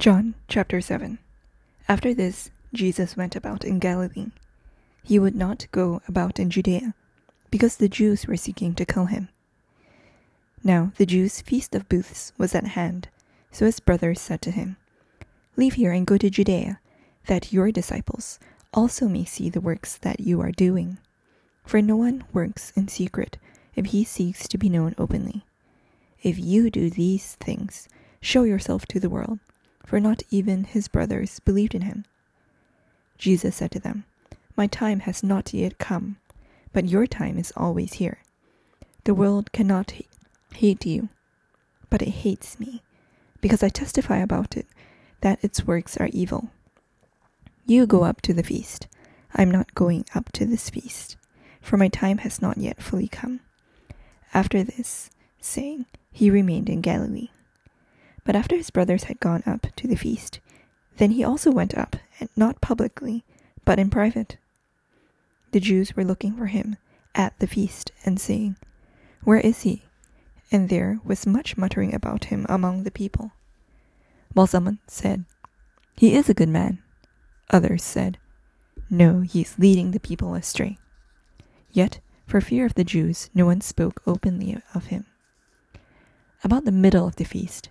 John chapter 7 After this, Jesus went about in Galilee. He would not go about in Judea, because the Jews were seeking to kill him. Now the Jews' feast of booths was at hand, so his brothers said to him, Leave here and go to Judea, that your disciples also may see the works that you are doing. For no one works in secret if he seeks to be known openly. If you do these things, show yourself to the world, for not even his brothers believed in him. Jesus said to them, My time has not yet come, but your time is always here. The world cannot hate you, but it hates me, because I testify about it that its works are evil. You go up to the feast. I am not going up to this feast, for my time has not yet fully come. After this saying, he remained in Galilee. But after his brothers had gone up to the feast, then he also went up, and not publicly, but in private. The Jews were looking for him at the feast, and saying, Where is he? And there was much muttering about him among the people. While someone said, He is a good man. Others said, No, he is leading the people astray. Yet, for fear of the Jews, no one spoke openly of him. About the middle of the feast,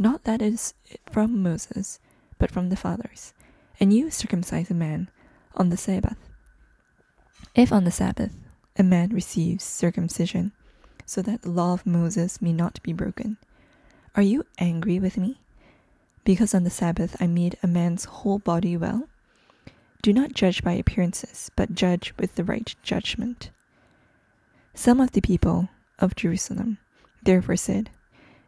not that it is from Moses, but from the fathers. And you circumcise a man on the Sabbath. If on the Sabbath a man receives circumcision, so that the law of Moses may not be broken, are you angry with me? Because on the Sabbath I made a man's whole body well? Do not judge by appearances, but judge with the right judgment. Some of the people of Jerusalem therefore said,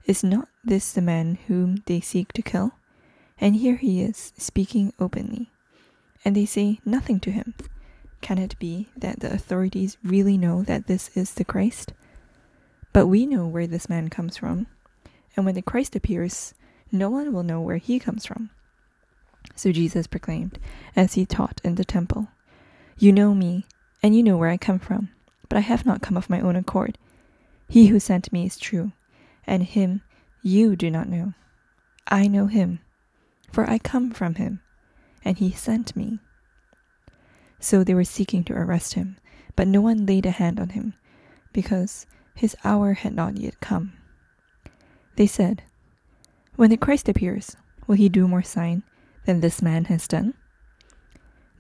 is not this the man whom they seek to kill? And here he is, speaking openly. And they say nothing to him. Can it be that the authorities really know that this is the Christ? But we know where this man comes from. And when the Christ appears, no one will know where he comes from. So Jesus proclaimed, as he taught in the temple, You know me, and you know where I come from, but I have not come of my own accord. He who sent me is true and him you do not know. I know him, for I come from him, and he sent me. So they were seeking to arrest him, but no one laid a hand on him, because his hour had not yet come. They said, When the Christ appears, will he do more sign than this man has done?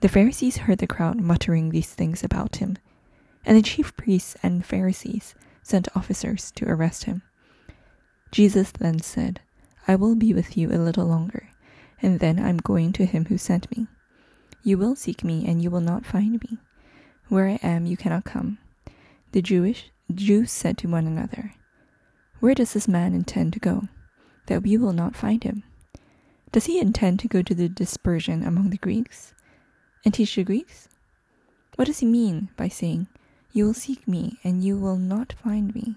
The Pharisees heard the crowd muttering these things about him, and the chief priests and Pharisees sent officers to arrest him. Jesus then said, I will be with you a little longer, and then I'm going to him who sent me. You will seek me, and you will not find me. Where I am, you cannot come. The Jewish Jews said to one another, Where does this man intend to go, that we will not find him? Does he intend to go to the dispersion among the Greeks, and teach the Greeks? What does he mean by saying, You will seek me, and you will not find me?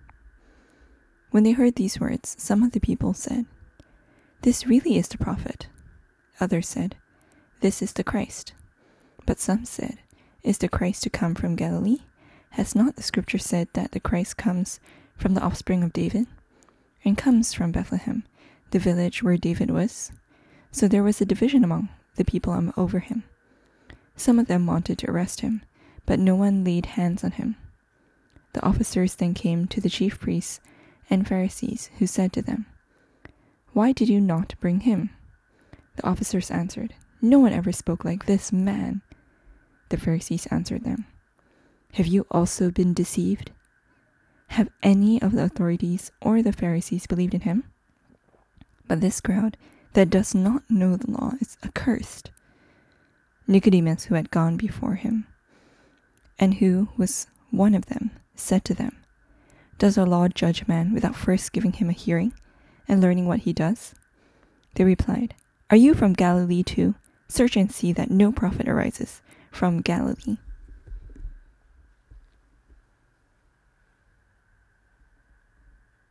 When they heard these words, some of the people said, This really is the prophet. Others said, This is the Christ. But some said, Is the Christ to come from Galilee? Has not the scripture said that the Christ comes from the offspring of David? And comes from Bethlehem, the village where David was? So there was a division among the people um, over him. Some of them wanted to arrest him, but no one laid hands on him. The officers then came to the chief priests and Pharisees, who said to them, Why did you not bring him? The officers answered, No one ever spoke like this man. The Pharisees answered them, Have you also been deceived? Have any of the authorities or the Pharisees believed in him? But this crowd that does not know the law is accursed. Nicodemus, who had gone before him, and who was one of them, said to them, Does our law judge a man without first giving him a hearing and learning what he does? They replied, Are you from Galilee too? Search and see that no prophet arises from Galilee.